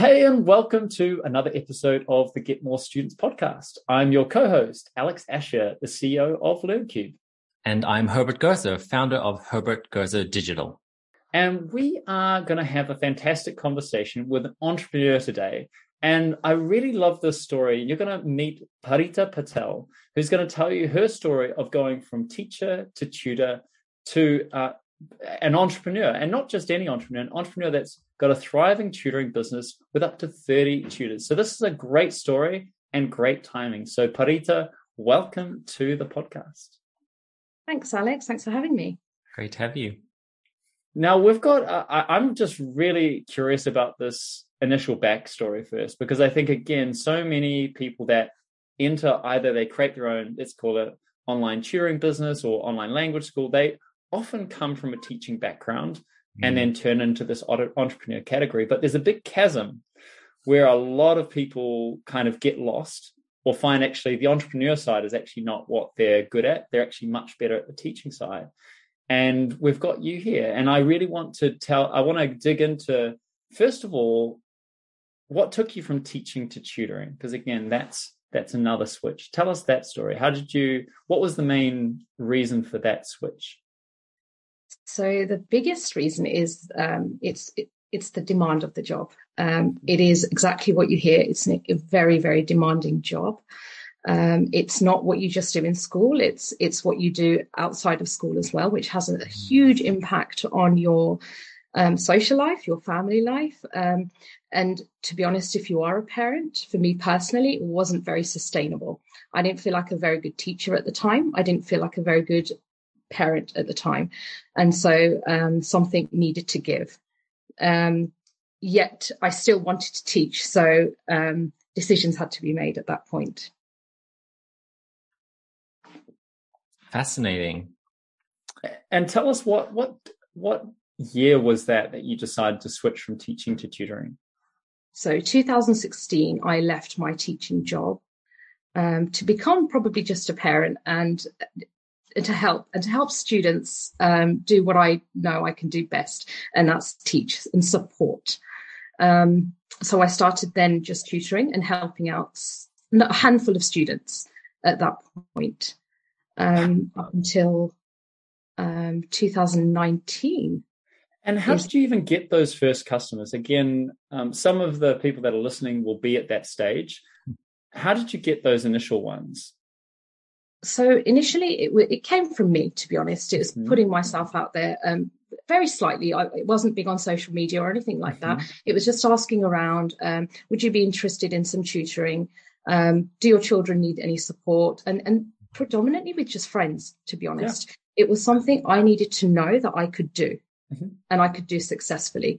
Hey, and welcome to another episode of the Get More Students podcast. I'm your co host, Alex Asher, the CEO of LearnCube. And I'm Herbert Gerzer, founder of Herbert Gerzer Digital. And we are going to have a fantastic conversation with an entrepreneur today. And I really love this story. You're going to meet Parita Patel, who's going to tell you her story of going from teacher to tutor to uh, an entrepreneur, and not just any entrepreneur, an entrepreneur that's got a thriving tutoring business with up to 30 tutors. So this is a great story and great timing. So Parita, welcome to the podcast. Thanks, Alex. Thanks for having me. Great to have you. Now we've got. Uh, I, I'm just really curious about this initial backstory first, because I think again, so many people that enter either they create their own, let's call it online tutoring business or online language school, they often come from a teaching background and then turn into this entrepreneur category. But there's a big chasm where a lot of people kind of get lost or find actually the entrepreneur side is actually not what they're good at. They're actually much better at the teaching side. And we've got you here. And I really want to tell, I want to dig into, first of all, what took you from teaching to tutoring? Because again, that's that's another switch. Tell us that story. How did you what was the main reason for that switch? So the biggest reason is um, it's it, it's the demand of the job. Um, it is exactly what you hear. It's a very very demanding job. Um, it's not what you just do in school. It's it's what you do outside of school as well, which has a huge impact on your um, social life, your family life. Um, and to be honest, if you are a parent, for me personally, it wasn't very sustainable. I didn't feel like a very good teacher at the time. I didn't feel like a very good parent at the time. And so um, something needed to give. Um, yet I still wanted to teach. So um, decisions had to be made at that point. Fascinating. And tell us what what what year was that that you decided to switch from teaching to tutoring? So 2016, I left my teaching job um, to become probably just a parent and to help and to help students um, do what I know I can do best, and that's teach and support. Um, so I started then just tutoring and helping out a handful of students at that point um, up until um, 2019. And how did you even get those first customers? Again, um, some of the people that are listening will be at that stage. How did you get those initial ones? So initially it, it came from me to be honest it was mm-hmm. putting myself out there um, very slightly I, it wasn't being on social media or anything like mm-hmm. that it was just asking around um, would you be interested in some tutoring um, do your children need any support and and predominantly with just friends to be honest yeah. it was something i needed to know that i could do mm-hmm. and i could do successfully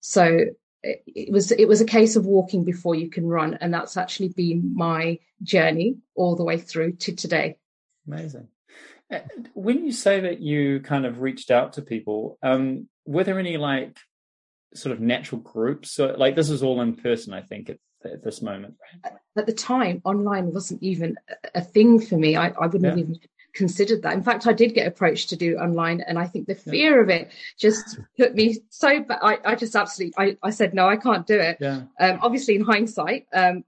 so it was it was a case of walking before you can run and that's actually been my journey all the way through to today. Amazing. When you say that you kind of reached out to people um, were there any like sort of natural groups? So like this is all in person i think at, at this moment at the time online wasn't even a thing for me. I, I wouldn't yeah. even considered that. In fact, I did get approached to do online, and I think the fear yeah. of it just put me so. But I, I just absolutely, I, I said no, I can't do it. Yeah. Um, obviously, in hindsight, um,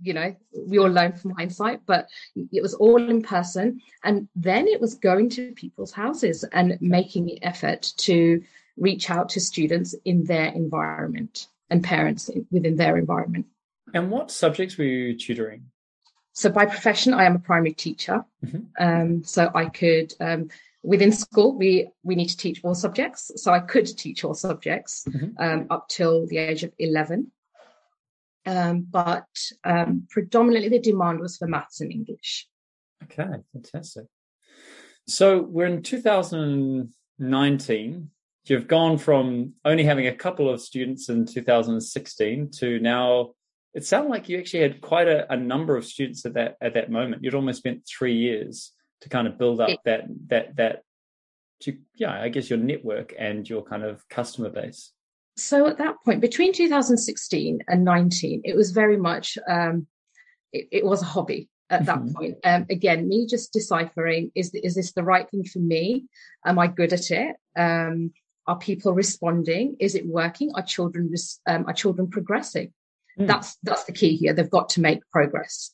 you know, we all learn from hindsight, but it was all in person, and then it was going to people's houses and making the effort to reach out to students in their environment and parents within their environment. And what subjects were you tutoring? So by profession, I am a primary teacher. Mm-hmm. Um, so I could, um, within school, we we need to teach all subjects. So I could teach all subjects mm-hmm. um, up till the age of eleven. Um, but um, predominantly, the demand was for maths and English. Okay, fantastic. So we're in 2019. You've gone from only having a couple of students in 2016 to now it sounded like you actually had quite a, a, number of students at that at that moment. You'd almost spent three years to kind of build up it, that that that to yeah, I guess your network and your kind of customer base. So at that point, between 2016 and 19, it was very much um, it, it was a hobby at that mm-hmm. point. Um, again, me just deciphering is is this the right thing for me? Am I good at it? Um, Are people responding? Is it working? Are children um, are children progressing? Mm. That's that's the key here. They've got to make progress.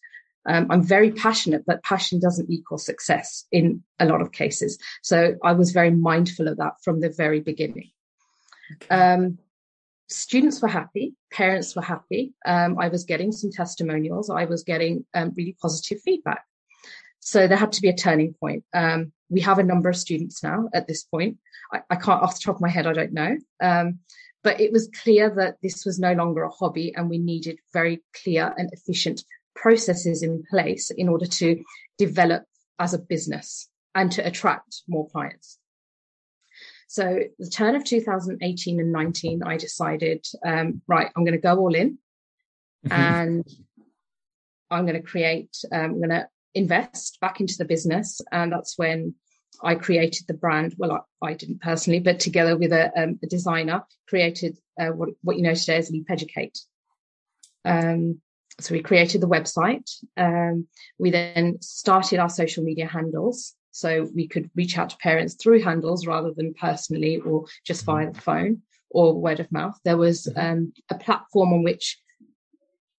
Um, I'm very passionate, but passion doesn't equal success in a lot of cases. So I was very mindful of that from the very beginning. Um, students were happy, parents were happy. Um, I was getting some testimonials. I was getting um, really positive feedback. So there had to be a turning point. Um, we have a number of students now at this point. I, I, can't, off the top of my head, I don't know. But it was clear that this was no longer a hobby and we needed very clear and efficient processes in place in order to develop as a business and to attract more clients. So the turn of 2018 and 19, I decided, um, right, I'm going to go all in mm-hmm. and I'm going to create, um, I'm going to invest back into the business. And that's when I created the brand. Well, I, I didn't personally, but together with a, um, a designer, created uh, what, what you know today as Leap Educate. Um, so we created the website. Um, we then started our social media handles. So we could reach out to parents through handles rather than personally or just via the phone or word of mouth. There was mm-hmm. um, a platform on which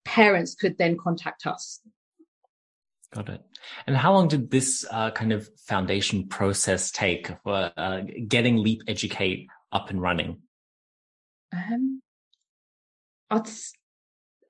parents could then contact us. Got it. And how long did this uh, kind of foundation process take for uh, getting Leap Educate up and running? Um, it's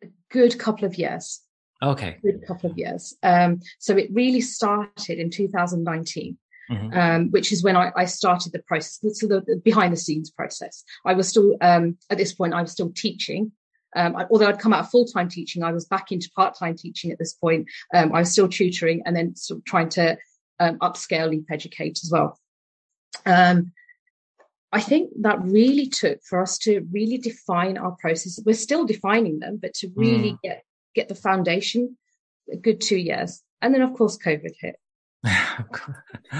a good couple of years. Okay. Good couple of years. Um, so it really started in 2019. Mm-hmm. Um, which is when I, I, started the process, so the, the, behind the scenes process. I was still, um, at this point, I was still teaching. Um, I, although I'd come out of full time teaching, I was back into part time teaching at this point. Um, I was still tutoring and then sort of trying to um, upscale Leap Educate as well. Um, I think that really took for us to really define our processes. We're still defining them, but to really mm. get get the foundation, a good two years. And then, of course, COVID hit.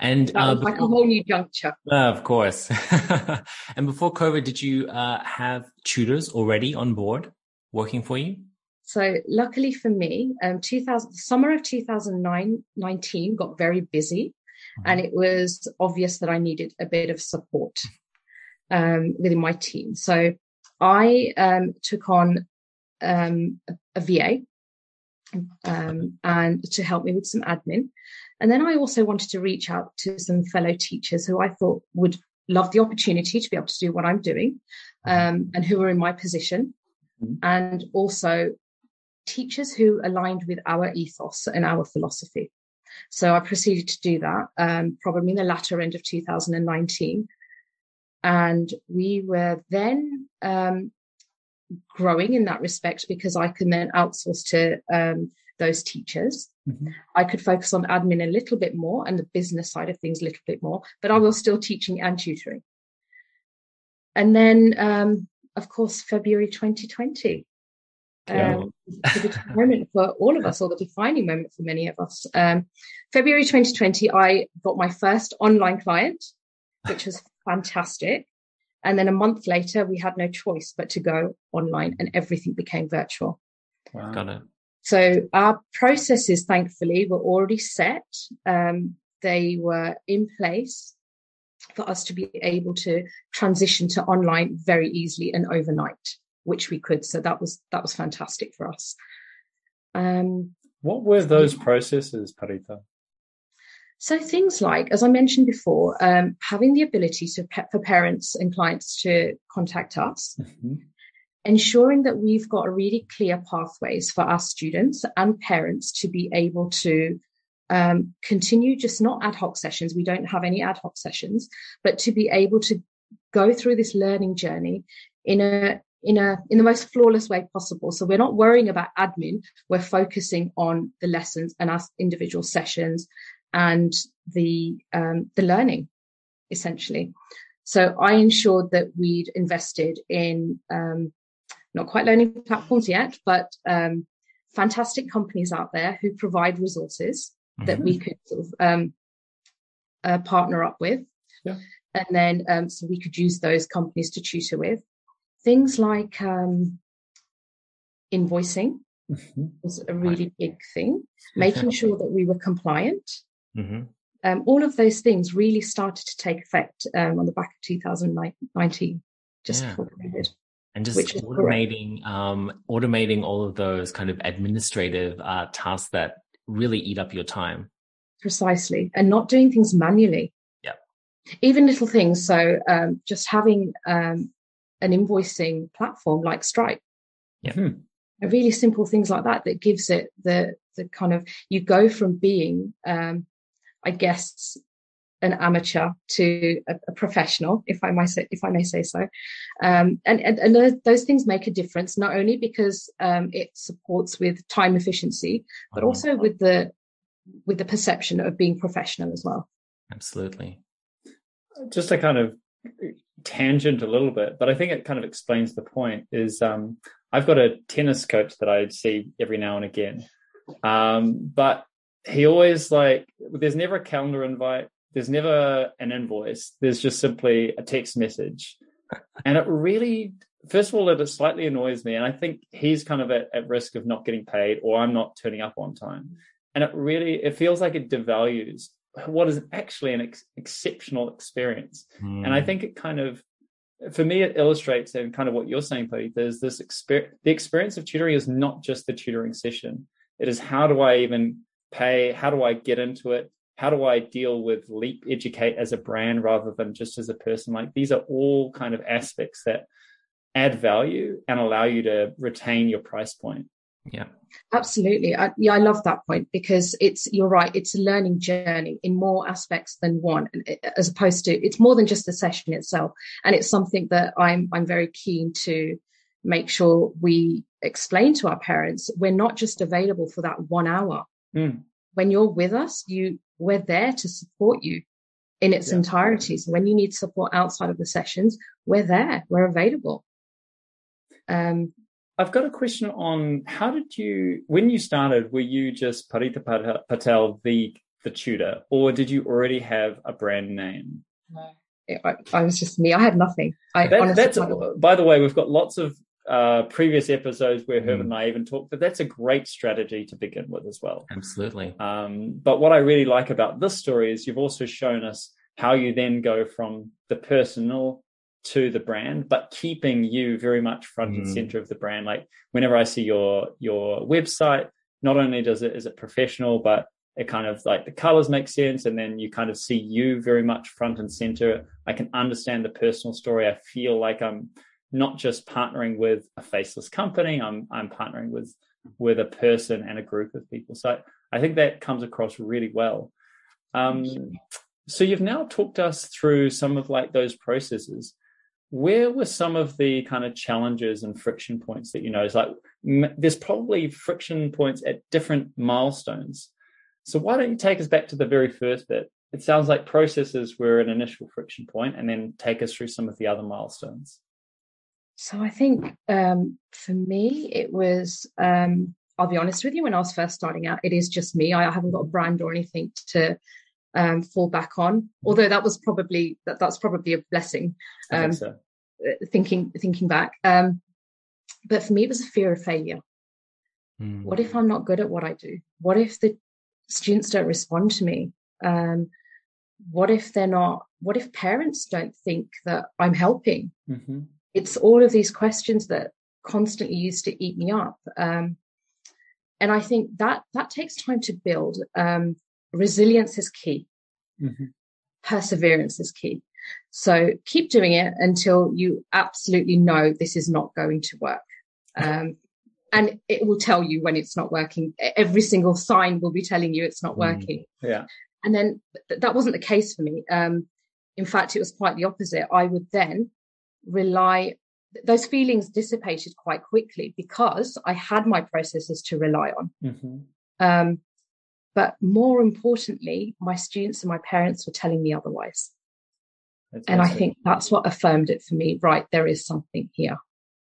and uh, like a whole new juncture. Uh, of course. and before COVID, did you uh, have tutors already on board working for you? So luckily for me, um, 2000, summer of 2019 got very busy mm-hmm. and it was obvious that I needed a bit of support um, within my team. So I um, took on um, a VA um, and to help me with some admin. And then I also wanted to reach out to some fellow teachers who I thought would love the opportunity to be able to do what I'm doing mm-hmm. um, and who are in my position. Mm-hmm. And also teachers who aligned with our ethos and our philosophy. So I proceeded to do that, um, probably in the latter end of 2019. And we were then um, growing in that respect because I can then outsource to um, those teachers. Mm-hmm. I could focus on admin a little bit more and the business side of things a little bit more, but I was still teaching and tutoring. And then, um, of course, February 2020. Um, the moment for all of us, or the defining moment for many of us. Um, February 2020, I got my first online client, which was fantastic. And then a month later, we had no choice but to go online and everything became virtual. Wow. Got it. So our processes, thankfully, were already set. Um, they were in place for us to be able to transition to online very easily and overnight, which we could. So that was that was fantastic for us. Um, what were those processes, Parita? So things like, as I mentioned before, um, having the ability to for parents and clients to contact us, mm-hmm. ensuring that we've got really clear pathways for our students and parents to be able to um, continue just not ad hoc sessions. We don't have any ad hoc sessions, but to be able to go through this learning journey in a in a in the most flawless way possible. So we're not worrying about admin. We're focusing on the lessons and our individual sessions and the um, the learning essentially. So I ensured that we'd invested in um, not quite learning platforms yet, but um, fantastic companies out there who provide resources mm-hmm. that we could sort of um, uh, partner up with. Yeah. And then um, so we could use those companies to tutor with. Things like um, invoicing mm-hmm. was a really big thing, making sure that we were compliant Mm-hmm. um, all of those things really started to take effect um, on the back of 2019, just yeah. before COVID. And just automating, um, automating all of those kind of administrative uh, tasks that really eat up your time. Precisely, and not doing things manually. Yeah. Even little things. So um, just having um, an invoicing platform like Stripe. Yeah. Hmm. Really simple things like that that gives it the the kind of you go from being um, I guess, an amateur to a, a, professional, if I might say, if I may say so. Um, and, and, and those, those, things make a difference, not only because um, it supports with time efficiency, but uh-huh. also with the with the perception of being professional as well. Absolutely. Just a kind of tangent a little bit, but I think it kind of explains the point. Is um, I've got a tennis coach that I see every now and again, um, but he always like there's never a calendar invite there's never an invoice there's just simply a text message and it really first of all it slightly annoys me and i think he's kind of at, at risk of not getting paid or i'm not turning up on time and it really it feels like it devalues what is actually an ex- exceptional experience mm. and i hmm. think it kind of for me it illustrates and kind of what you're saying Paddy, there's this experience the experience of tutoring is not just the tutoring session it is how do i even pay? How do I get into it? How do I deal with Leap Educate as a brand rather than just as a person? Like these are all kind of aspects that add value and allow you to retain your price point. Yeah. Absolutely. I, yeah, I love that point because it's, you're right, it's a learning journey in more aspects than one, eh, as opposed to, it's more than just the session itself. And it's something that I'm, I'm very keen to make sure we explain to our parents. We're not just available for that one hour. Mm. When you're with us, you we're there to support you in its yeah. entirety. So when you need support outside of the sessions, we're there. We're available. Um, I've got a question on how did you when you started? Were you just Parita Patel, the the tutor, or did you already have a brand name? No. I, I, was just me. I had nothing. I that, honestly, that's, by the way, we've got lots of uh, previous episodes where Herb mm. and I even talked, but that's a great strategy to begin with as well. Absolutely. Um, but what I really like about this story is you've also shown us how you then go from the personal to the brand, but keeping you very much front mm. and center of the brand. Like whenever I see your your website, not only does it is it professional, but it kind of like the colors make sense and then you kind of see you very much front and center i can understand the personal story i feel like i'm not just partnering with a faceless company. I'm I'm partnering with with a person and a group of people. So I think that comes across really well. Um, so you've now talked us through some of like those processes. Where were some of the kind of challenges and friction points that you noticed? Like m- there's probably friction points at different milestones. So why don't you take us back to the very first bit? It sounds like processes were an initial friction point, and then take us through some of the other milestones. So I think um, for me, it was, um, I'll be honest with you, when I was first starting out, it is just me. I haven't got a brand or anything to um, fall back on. Although that was probably that that's probably a blessing. Um, so. Uh, thinking thinking back, um, but for me, it was a fear of failure. Mm. What if I'm not good at what I do? What if the students don't respond to me? Um, what if they're not? What if parents don't think that I'm helping? Mm-hmm it's all of these questions that constantly used to eat me up. Um, and I think that that takes time to build. Um, resilience is key. Mm-hmm. Perseverance is key. So keep doing it until you absolutely know this is not going to work. Um, and it will tell you when it's not working. Every single sign will be telling you it's not mm. working. Mm, yeah. And then th- that wasn't the case for me. Um, in fact, it was quite the opposite. I would then rely those feelings dissipated quite quickly because I had my processes to rely on. Mm-hmm. Um, but more importantly, my students and my parents were telling me otherwise. That's and awesome. I think that's what affirmed it for me. Right, there is something here.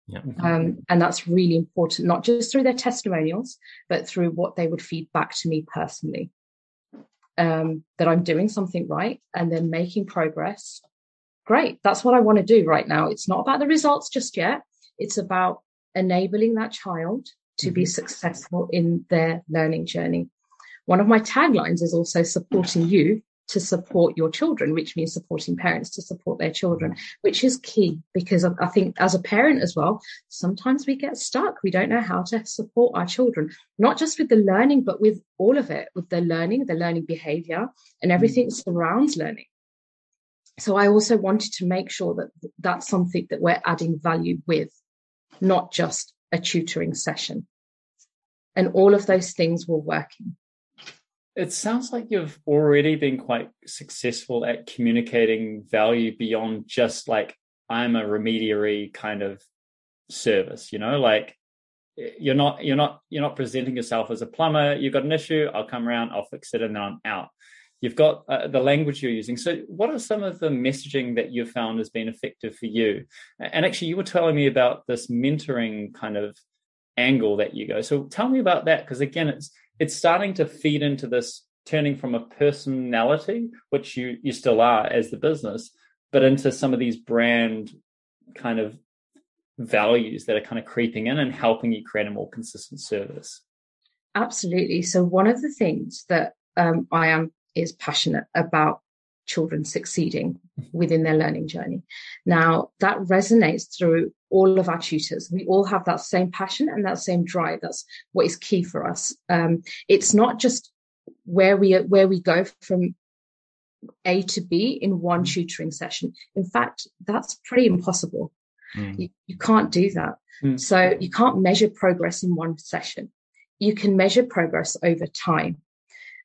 Yeah. Mm-hmm. Um, and that's really important, not just through their testimonials, but through what they would feed back to me personally. Um, that I'm doing something right and then making progress great. That's what I want to do right now. It's not about the results just yet. It's about enabling that child to mm-hmm. be successful in their learning journey. One of my taglines is also supporting you to support your children, which means supporting parents to support their children, which is key because I think as a parent as well, sometimes we get stuck. We don't know how to support our children, not just with the learning, but with all of it, with the learning, the learning behavior, and everything mm. surrounds learning. So I also wanted to make sure that that's something that we're adding value with, not just a tutoring session. And all of those things were working. It sounds like you've already been quite successful at communicating value beyond just like, I'm a remediary kind of service, you know, like you're not, you're not, you're not presenting yourself as a plumber. You've got an issue. I'll come around, I'll fix it and then I'm out. You've got uh, the language you're using. So, what are some of the messaging that you've found has been effective for you? And actually, you were telling me about this mentoring kind of angle that you go. So, tell me about that because again, it's it's starting to feed into this turning from a personality, which you you still are as the business, but into some of these brand kind of values that are kind of creeping in and helping you create a more consistent service. Absolutely. So one of the things that um, I am is passionate about children succeeding within their learning journey. Now that resonates through all of our tutors. We all have that same passion and that same drive. That's what is key for us. Um, it's not just where we where we go from A to B in one mm. tutoring session. In fact, that's pretty impossible. Mm. You, you, can't do that. Mm. So you can't measure progress in one session. You can measure progress over time.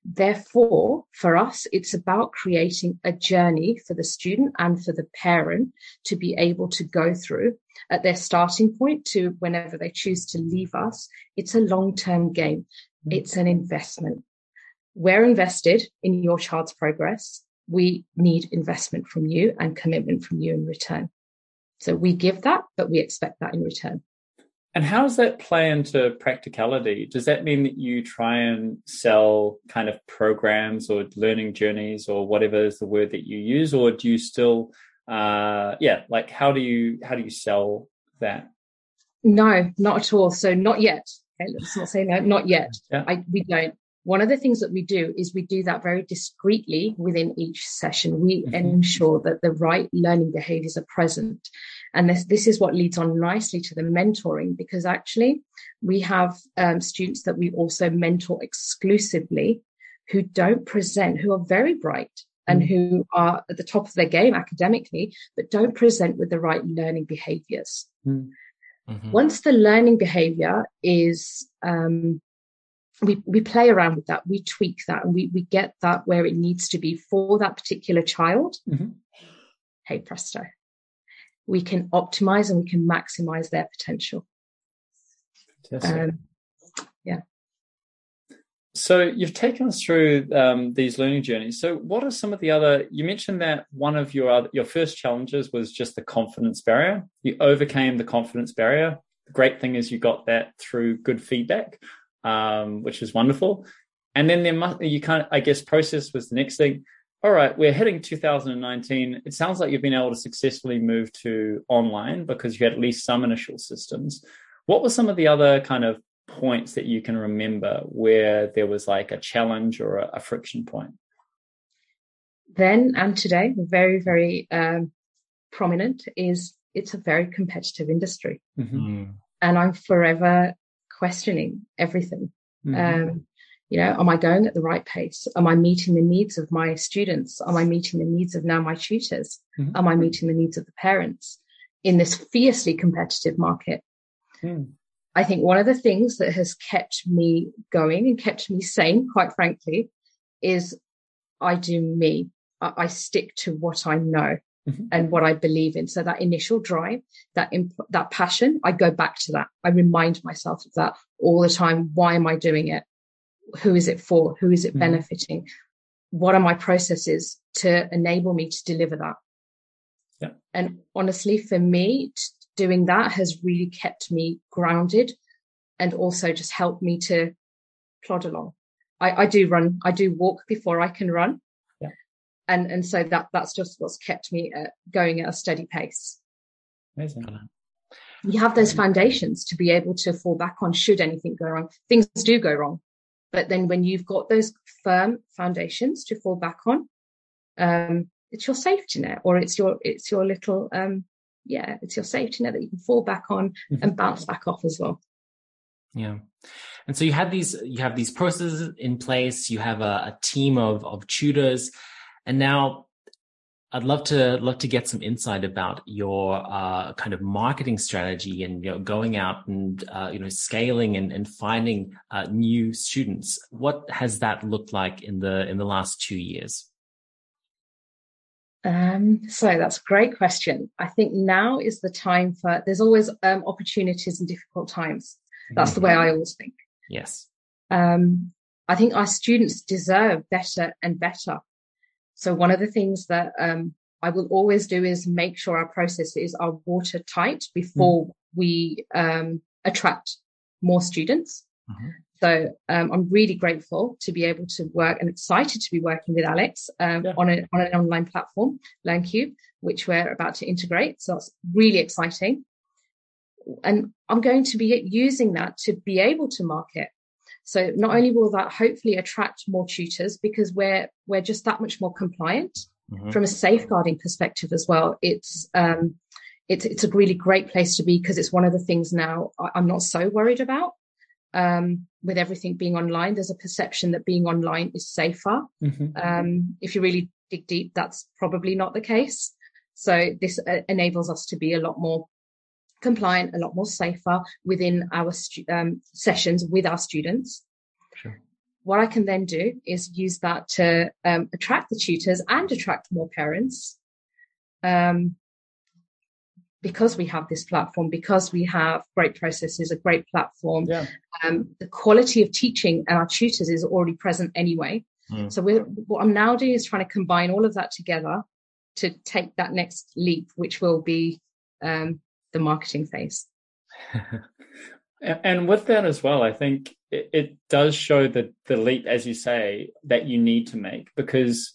Therefore, for us, it's about creating a journey for the student and for the parent to be able to go through at their starting point to whenever they choose to leave us. It's a long term game. Mm. It's an investment. We're invested in your child's progress. We need investment from you and commitment from you in return. So we give that, but we expect that in return. And how does that play into practicality? Does that mean that you try and sell kind of programs or learning journeys or whatever is the word that you use, or do you still, uh, yeah, like how do you how do you sell that? No, not at all. So not yet. Okay, let's not say no, not yet. Yeah. I, we don't. One of the things that we do is we do that very discreetly within each session. We mm-hmm. ensure that the right learning behaviors are present. And this, this is what leads on nicely to the mentoring because actually we have um, students that we also mentor exclusively who don't present, who are very bright and mm. who are at the top of their game academically, but don't present with the right learning behaviors. Mm. Mm-hmm. Once the learning behavior is, um, we, we play around with that, we tweak that, and we, we get that where it needs to be for that particular child. Mm-hmm. Hey, presto we can optimize and we can maximize their potential. Um, yeah. So you've taken us through um, these learning journeys. So what are some of the other? You mentioned that one of your other, your first challenges was just the confidence barrier. You overcame the confidence barrier. The great thing is you got that through good feedback, um, which is wonderful. And then there must you kind of I guess process was the next thing all right, we're heading 2019. It sounds like you've been able to successfully move to online because you had at least some initial systems. What were some of the other kind of points that you can remember where there was like a challenge or a, a friction point? Then and today, very, very um, prominent is it's a very competitive industry. Mm-hmm. Mm. And I'm forever questioning everything. Mm-hmm. Um, you know, am I going at the right pace? Am I meeting the needs of my students? Am I meeting the needs of now my tutors? Mm-hmm. Am I meeting the needs of the parents in this fiercely competitive market? Mm. I think one of the things that has kept me going and kept me sane, quite frankly, is I do me. I, I stick to what I know mm-hmm. and what I believe in. So that initial drive, that imp- that passion, I go back to that. I remind myself of that all the time. Why am I doing it? Who is it for? Who is it mm. benefiting? What are my processes to enable me to deliver that? Yeah. And honestly, for me, doing that has really kept me grounded and also just helped me to plod along. I, I do run, I do walk before I can run. Yeah. And, and so that, that's just what's kept me uh, going at a steady pace. Amazing. You have those foundations to be able to fall back on should anything go wrong. Things do go wrong. But then when you've got those firm foundations to fall back on, um, it's your safety net or it's your it's your little um, yeah it's your safety net that you can fall back on mm-hmm. and bounce back off as well. Yeah. And so you have these you have these processes in place. You have a, a team of of tutors. And now I'd love to love to get some insight about your uh, kind of marketing strategy and you know going out and uh, you know scaling and, and finding uh, new students. What has that looked like in the in the last two years? Um, so that's a great question. I think now is the time for. There's always um, opportunities and difficult times. That's mm-hmm. the way I always think. Yes. Um, I think our students deserve better and better so one of the things that um, I will always do is make sure our processes are watertight before mm. we um, attract more students. Mm-hmm. So um, I'm really grateful to be able to work and excited to be working with Alex um, yeah. on, a, on an online platform, LearnCube, which we're about to integrate. So it's really exciting. And I'm going to be using that to be able to market so not only will that hopefully attract more tutors because we're we're just that much more compliant mm-hmm. from a safeguarding perspective as well. It's um, it's it's a really great place to be because it's one of the things now I'm not so worried about. Um, with everything being online, there's a perception that being online is safer. Mm-hmm. Um, if you really dig deep, that's probably not the case. So this uh, enables us to be a lot more compliant, a lot more safer within our stu- um, sessions with our students. Sure. What I can then do is use that to um, attract the tutors and attract more parents. Um, because we have this platform, because we have great processes, a great platform, yeah. um, the quality of teaching and our tutors is already present anyway. Mm. So what I'm now doing is trying to combine all of that together to take that next leap, which will be um, the marketing phase. and with that as well, I think it, does show the the leap, as you say, that you need to make because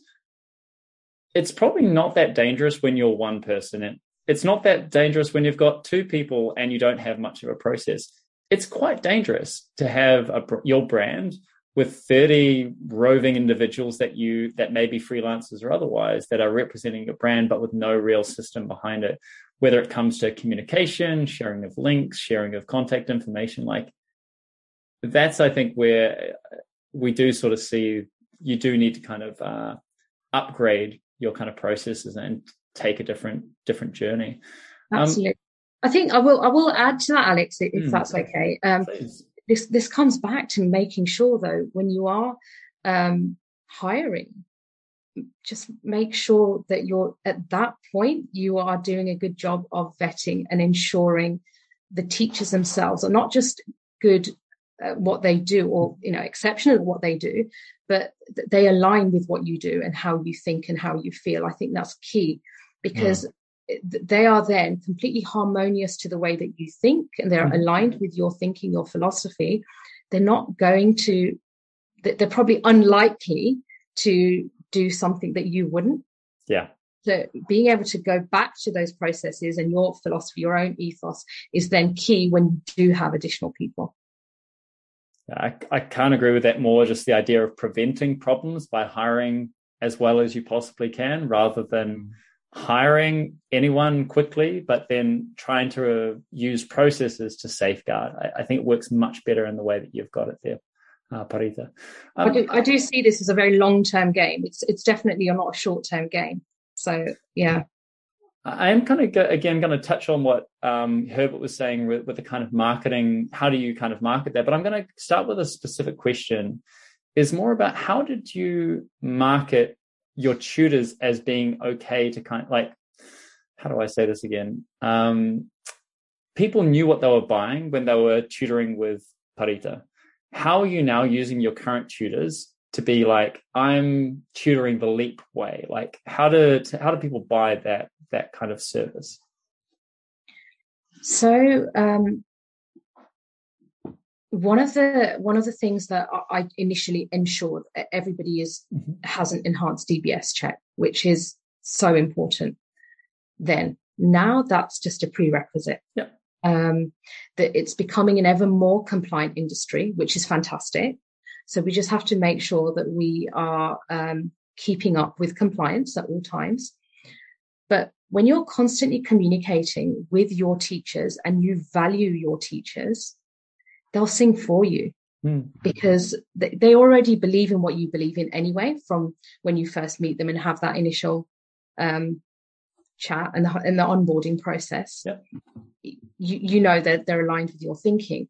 it's probably not that dangerous when you're one person. And it's not that dangerous when you've got two people and you don't have much of a process. It's quite dangerous to have a, your brand with 30 roving individuals that you that may be freelancers or otherwise that are representing your brand but with no real system behind it whether it comes to communication, sharing of links, sharing of contact information, like that's, I think, where we do sort of see you do need to kind of uh, upgrade your kind of processes and take a different different journey. Absolutely. Um, I think I will I will add to that, Alex, if mm, that's okay. Um, this this comes back to making sure though when you are um, hiring just make sure that you're at that point you are doing a good job of vetting and ensuring the teachers themselves are not just good at what they do or you know exceptional at what they do but they align with what you do and how you think and how you feel i think that's key because yeah. they are then completely harmonious to the way that you think and they're mm-hmm. aligned with your thinking your philosophy they're not going to they're probably unlikely to do something that you wouldn't. Yeah. So being able to go back to those processes and your philosophy, your own ethos is then key when you do have additional people. I, I can't agree with that more. Just the idea of preventing problems by hiring as well as you possibly can rather than hiring anyone quickly, but then trying to uh, use processes to safeguard. I, I, think it works much better in the way that you've got it there uh, Parita. Um, I, do, I do see this as a very long term game. It's it's definitely not a short term game. So yeah. I am kind of again going to touch on what um, Herbert was saying with, with, the kind of marketing. How do you kind of market that? But I'm going to start with a specific question. Is more about how did you market your tutors as being okay to kind of like how do I say this again? Um, people knew what they were buying when they were tutoring with Parita how are you now using your current tutors to be like i'm tutoring the leap way like how do how do people buy that that kind of service so um, one of the one of the things that I initially ensured everybody is mm-hmm. has an enhanced DBS check, which is so important. Then now that's just a prerequisite. Yeah um, that it's becoming an ever more compliant industry, which is fantastic. So we just have to make sure that we are um, keeping up with compliance at all times. But when you're constantly communicating with your teachers and you value your teachers, they'll sing for you mm. because they already believe in what you believe in anyway from when you first meet them and have that initial um, chat and the, and the onboarding process. Yep. You, you know that they're aligned with your thinking.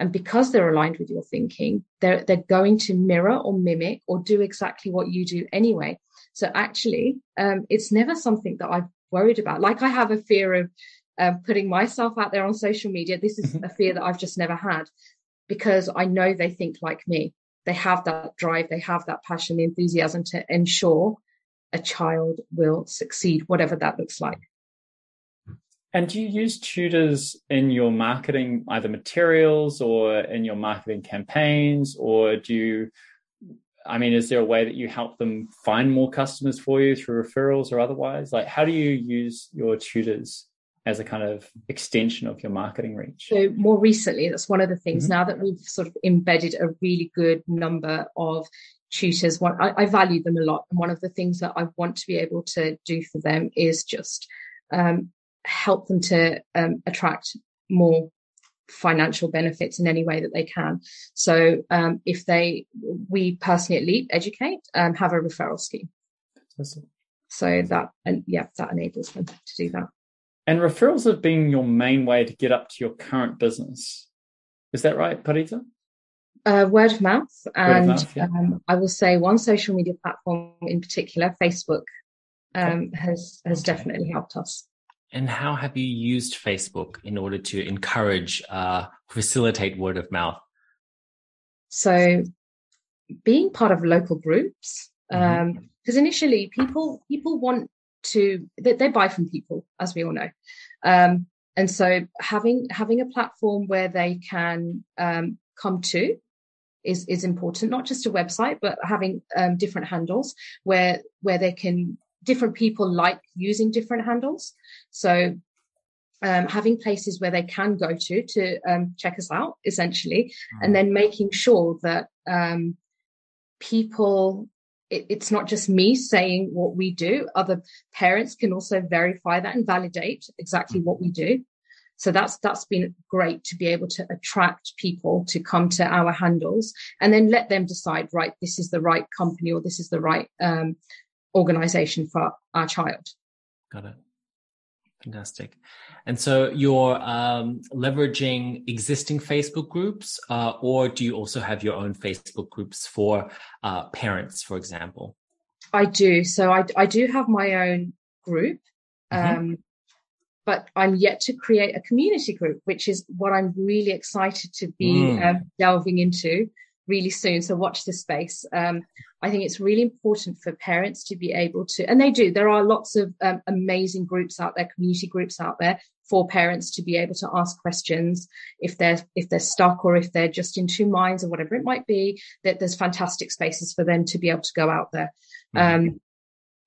And because they're aligned with your thinking, they're, they're going to mirror or mimic or do exactly what you do anyway. So actually, um, it's never something that I've worried about. Like I have a fear of um, putting myself out there on social media. This is mm-hmm. a fear that I've just never had because I know they think like me. They have that drive, they have that passion, the enthusiasm to ensure a child will succeed, whatever that looks like. And do you use tutors in your marketing, either materials or in your marketing campaigns, or do you? I mean, is there a way that you help them find more customers for you through referrals or otherwise? Like, how do you use your tutors as a kind of extension of your marketing reach? So, more recently, that's one of the things mm-hmm. now that we've sort of embedded a really good number of tutors. One, I, I value them a lot. And one of the things that I want to be able to do for them is just um, help them to um, attract more financial benefits in any way that they can. So um, if they, we personally at Leap Educate um, have a referral scheme. So that, and yeah, that enables them to do that. And referrals have been your main way to get up to your current business. Is that right, Parita? Uh, word of mouth. And of mouth, yeah. um, I will say one social media platform in particular, Facebook, um, has, has okay. definitely helped us. And how have you used Facebook in order to encourage, uh, facilitate word of mouth? So, being part of local groups, because mm-hmm. um, initially people people want to they, they, buy from people, as we all know, um, and so having having a platform where they can um, come to is is important. Not just a website, but having um, different handles where where they can different people like using different handles. So um, having places where they can go to to um, check us out, essentially, mm. and then making sure that um, people. It, it's not just me saying what we do. Other parents can also verify that and validate exactly what we do. So that's that's been great to be able to attract people to come to our handles and then let them decide. Right, this is the right company or this is the right um, organization for our child. Got it. Fantastic. And so you're um, leveraging existing Facebook groups, uh, or do you also have your own Facebook groups for uh, parents, for example? I do. So I, I do have my own group, mm-hmm. um, but I'm yet to create a community group, which is what I'm really excited to be mm. uh, delving into really soon. So watch this space. Um, I think it's really important for parents to be able to, and they do. There are lots of um, amazing groups out there, community groups out there for parents to be able to ask questions if they're if they're stuck or if they're just in two minds or whatever it might be. That there's fantastic spaces for them to be able to go out there. Mm-hmm.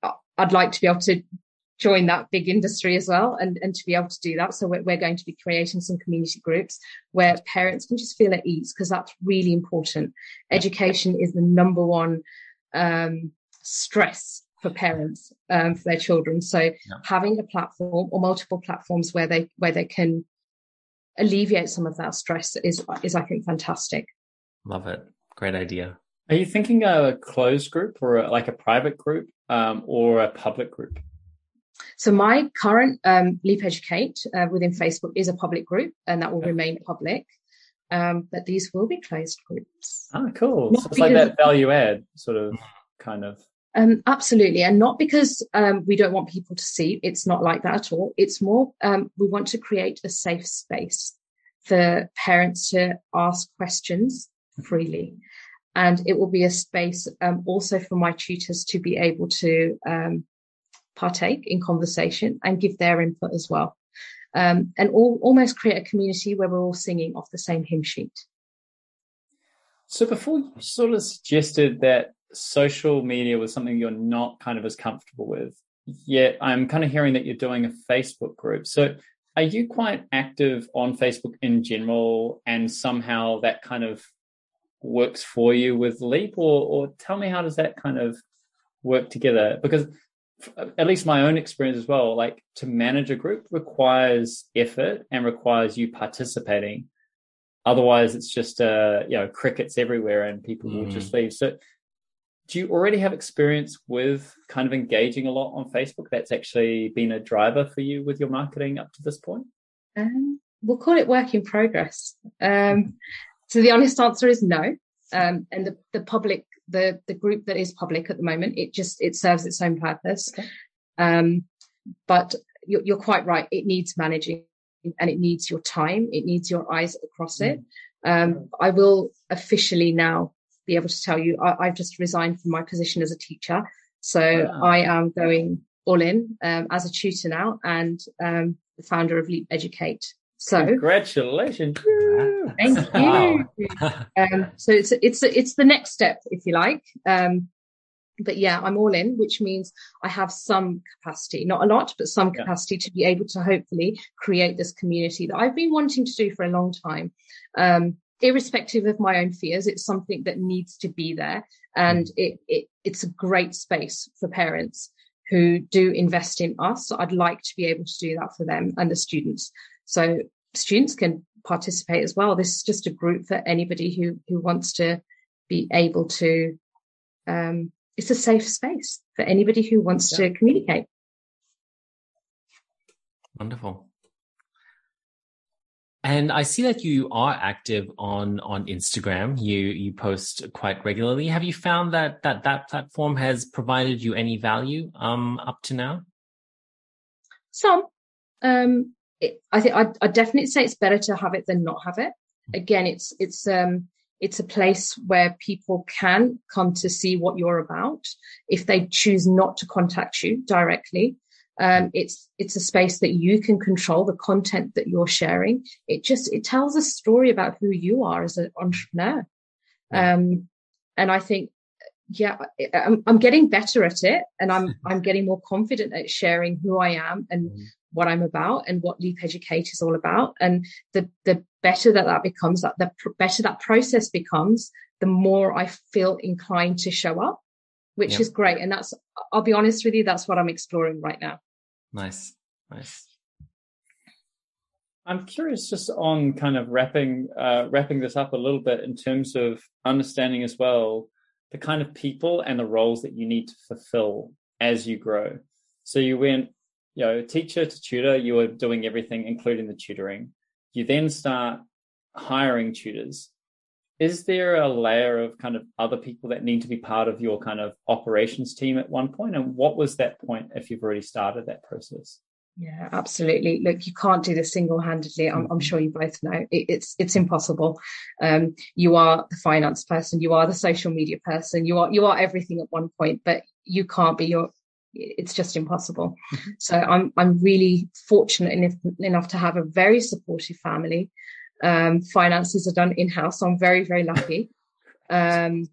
Um, I'd like to be able to join that big industry as well and, and to be able to do that. So we're, we're going to be creating some community groups where parents can just feel at ease because that's really important. Education is the number one um, stress for parents um, for their children. So yeah. having a platform or multiple platforms where they where they can alleviate some of that stress is is I think fantastic. Love it. Great idea. Are you thinking a closed group or a, like a private group um, or a public group? So my current um, Leap Educate uh, within Facebook is a public group, and that will remain public. Um, but these will be closed groups. Ah, cool. So it's like that value add sort of kind of. Um, absolutely, and not because um, we don't want people to see. It's not like that at all. It's more um, we want to create a safe space for parents to ask questions freely, and it will be a space um, also for my tutors to be able to um, partake in conversation and give their input as well. Um, and all, almost create a community where we're all singing off the same hymn sheet. So before you sort of suggested that social media was something you're not kind of as comfortable with, yet I'm kind of hearing that you're doing a Facebook group. So are you quite active on Facebook in general and somehow that kind of works for you with Leap or, or tell me how does that kind of work together because at least my own experience as well like to manage a group requires effort and requires you participating. Otherwise it's just uh you know crickets everywhere and people mm. will just leave. So do you already have experience with kind of engaging a lot on facebook? That's actually been a driver for you with your marketing up to this point? Um, we'll call it work in progress. Um, so the honest answer is no um, and the, the public the the group that is public at the moment it just it serves its own purpose okay. um, but you're, you're, quite right it needs managing and it needs your time it needs your eyes across it mm. um, i will officially now be able to tell you I, have just resigned from my position as a teacher so wow. i am going all in um, as a tutor now and um, the founder of leap educate so congratulations! Thank you. um, so it's it's it's the next step, if you like. Um, but yeah, I'm all in, which means I have some capacity, not a lot, but some capacity yeah. to be able to hopefully create this community that I've been wanting to do for a long time. Um, irrespective of my own fears, it's something that needs to be there, and mm. it, it it's a great space for parents who do invest in us. I'd like to be able to do that for them and the students. So students can participate as well. This is just a group for anybody who who wants to be able to. Um, it's a safe space for anybody who wants yeah. to communicate. Wonderful. And I see that you are active on on Instagram. You you post quite regularly. Have you found that that that platform has provided you any value um up to now? Some. Um, it, I think I'd, I'd, definitely say it's better to have it than not have it. Again, it's it's um it's a place where people can come to see what you're about if they choose not to contact you directly. Um, it's it's a space that you can control the content that you're sharing. It just it tells a story about who you are as an entrepreneur, um, and I think yeah, I'm, I'm getting better at it, and I'm I'm getting more confident at sharing who I am and mm what I'm about and what Leap Educate is all about. And the, the better that that becomes, that the pr- better that process becomes, the more I feel inclined to show up, which yep. is great. And that's, I'll be honest with you, that's what I'm exploring right now. Nice. Nice. I'm curious just on kind of wrapping uh, wrapping this up a little bit in terms of understanding as well the kind of people and the roles that you need to fulfill as you grow. So you went you know, teacher to tutor, you were doing everything, including the tutoring. You then start hiring tutors. Is there a layer of kind of other people that need to be part of your kind of operations team at one point? And what was that point if you've already started that process? Yeah, absolutely. Look, you can't do this single-handedly. I'm, I'm mm-hmm. sure you both know it, it's it's impossible. Um, you are the finance person, you are the social media person, you are you are everything at one point, but you can't be your it's just impossible. Mm-hmm. So I'm I'm really fortunate enough, enough to have a very supportive family. Um, finances are done in house. So I'm very very lucky. Um,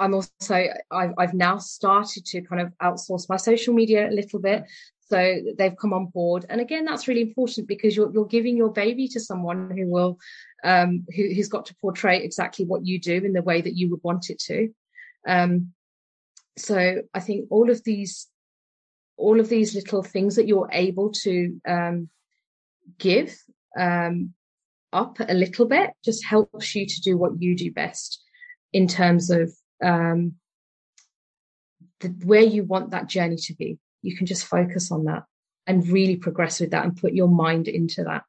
I'm also I've I've now started to kind of outsource my social media a little bit. So they've come on board, and again, that's really important because you're you're giving your baby to someone who will um, who, who's got to portray exactly what you do in the way that you would want it to. Um, so I think all of these all of these little things that you're able to um, give um, up a little bit just helps you to do what you do best in terms of um, the, where you want that journey to be. You can just focus on that and really progress with that and put your mind into that.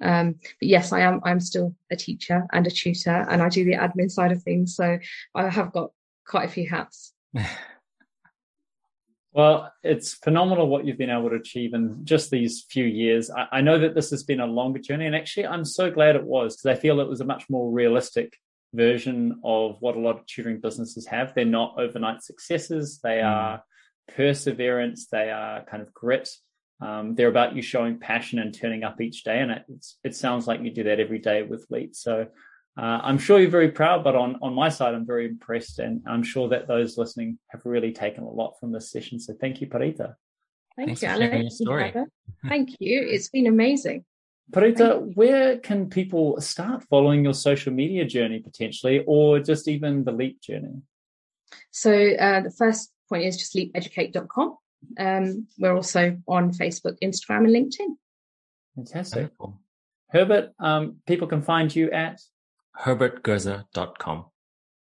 Um, but yes, I am. I'm still a teacher and a tutor, and I do the admin side of things. So I have got quite a few hats. well, it's phenomenal what you've been able to achieve in just these few years. I, I know that this has been a longer journey, and actually, I'm so glad it was because I feel it was a much more realistic version of what a lot of tutoring businesses have. They're not overnight successes, they mm. are perseverance, they are kind of grit. Um, they're about you showing passion and turning up each day, and it, it sounds like you do that every day with Leap. So uh, I'm sure you're very proud, but on, on my side, I'm very impressed. And I'm sure that those listening have really taken a lot from this session. So thank you, Parita. Thank Thanks you, Alex. Thank you. It's been amazing. Parita, where can people start following your social media journey potentially, or just even the Leap journey? So uh, the first point is just leapeducate.com. Um, we're also on Facebook, Instagram, and LinkedIn. Fantastic. Wonderful. Herbert, um, people can find you at herbertgerzer.com.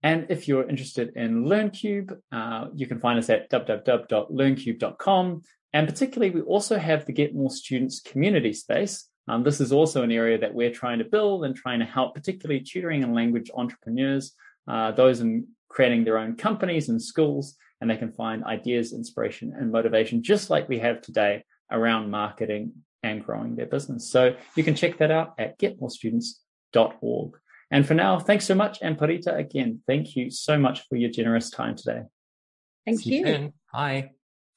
And if you're interested in LearnCube, uh, you can find us at www.learncube.com. And particularly, we also have the Get More Students community space. Um, this is also an area that we're trying to build and trying to help, particularly tutoring and language entrepreneurs, uh, those in creating their own companies and schools, and they can find ideas, inspiration, and motivation, just like we have today around marketing and growing their business. So you can check that out at getmorestudents.org. And for now, thanks so much. And Parita, again, thank you so much for your generous time today. Thank See you. Bye.